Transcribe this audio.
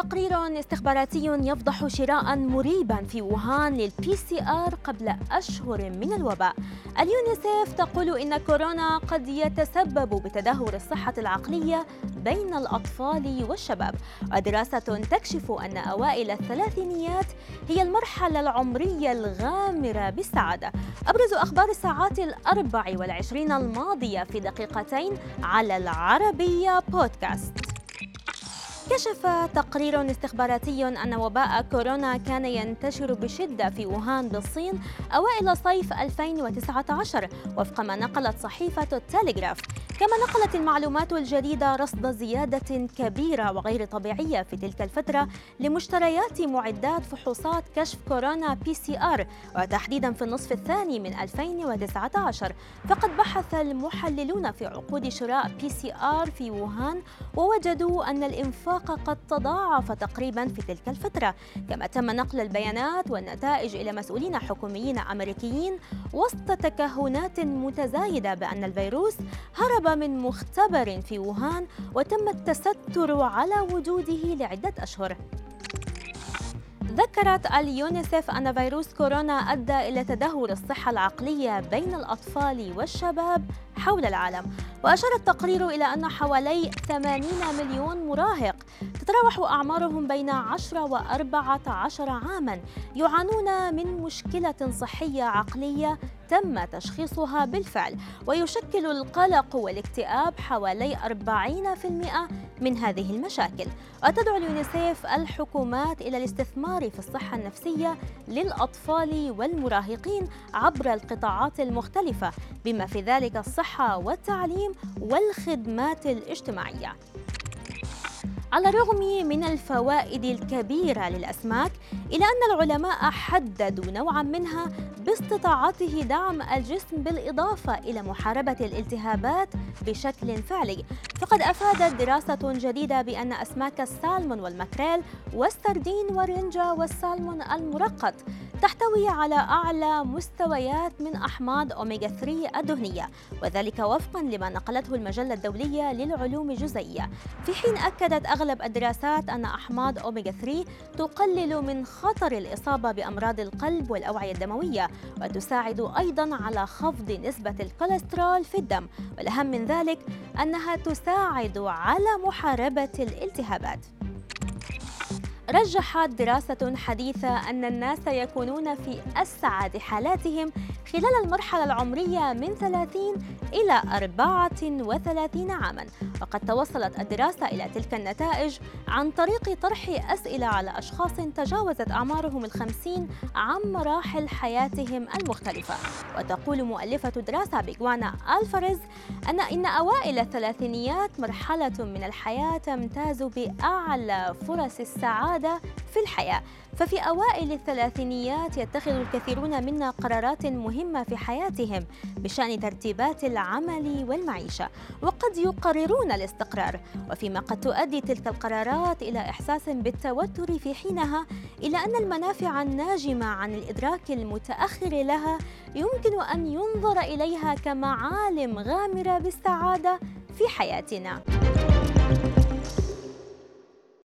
تقرير استخباراتي يفضح شراء مريبا في ووهان لل PCR قبل أشهر من الوباء. اليونيسيف تقول إن كورونا قد يتسبب بتدهور الصحة العقلية بين الأطفال والشباب، ودراسة تكشف أن أوائل الثلاثينيات هي المرحلة العمرية الغامرة بالسعادة. أبرز أخبار الساعات الأربع والعشرين الماضية في دقيقتين على العربية بودكاست. كشف تقرير استخباراتي أن وباء كورونا كان ينتشر بشدة في ووهان بالصين أوائل صيف 2019 وفق ما نقلت صحيفة التلغراف كما نقلت المعلومات الجديدة رصد زيادة كبيرة وغير طبيعية في تلك الفترة لمشتريات معدات فحوصات كشف كورونا PCR وتحديدا في النصف الثاني من 2019 فقد بحث المحللون في عقود شراء PCR في ووهان ووجدوا أن الإنفاق قد تضاعف تقريبا في تلك الفترة. كما تم نقل البيانات والنتائج إلى مسؤولين حكوميين أمريكيين وسط تكهنات متزايدة بأن الفيروس هرب من مختبر في ووهان وتم التستر على وجوده لعدة أشهر. ذكرت اليونيسف أن فيروس كورونا أدى إلى تدهور الصحة العقلية بين الأطفال والشباب حول العالم. وأشار التقرير إلى أن حوالي 80 مليون مراهق تتراوح أعمارهم بين 10 و 14 عاما يعانون من مشكلة صحية عقلية تم تشخيصها بالفعل ويشكل القلق والاكتئاب حوالي 40% من هذه المشاكل. وتدعو اليونيسيف الحكومات إلى الاستثمار في الصحة النفسية للأطفال والمراهقين عبر القطاعات المختلفة بما في ذلك الصحة والتعليم والخدمات الاجتماعية. على الرغم من الفوائد الكبيرة للأسماك إلا أن العلماء حددوا نوعا منها باستطاعته دعم الجسم بالإضافة إلى محاربة الالتهابات بشكل فعلي. فقد أفادت دراسة جديدة بأن أسماك السالمون والماكريل والسردين والرنجة والسالمون المرقط تحتوي على أعلى مستويات من أحماض أوميغا 3 الدهنية وذلك وفقا لما نقلته المجلة الدولية للعلوم الجزيئية في حين أكدت أغلب الدراسات أن أحماض أوميغا 3 تقلل من خطر الإصابة بأمراض القلب والأوعية الدموية وتساعد أيضا على خفض نسبة الكوليسترول في الدم. والأهم من ذلك أنها تساعد على محاربة الالتهابات. رجحت دراسة حديثة أن الناس يكونون في أسعد حالاتهم خلال المرحلة العمرية من 30 إلى 34 عاماً. وقد توصلت الدراسة إلى تلك النتائج عن طريق طرح أسئلة على أشخاص تجاوزت أعمارهم الخمسين عن مراحل حياتهم المختلفة. وتقول مؤلفة دراسة بيغوانا ألفاريز أن إن أوائل الثلاثينيات مرحلة من الحياة تمتاز بأعلى فرص السعادة في الحياة. ففي أوائل الثلاثينيات يتخذ الكثيرون منا قرارات مهمة في حياتهم بشأن ترتيبات العمل والمعيشة وقد يقررون الاستقرار وفيما قد تؤدي تلك القرارات إلى إحساس بالتوتر في حينها إلى أن المنافع الناجمة عن الإدراك المتأخر لها يمكن أن ينظر إليها كمعالم غامرة بالسعادة في حياتنا.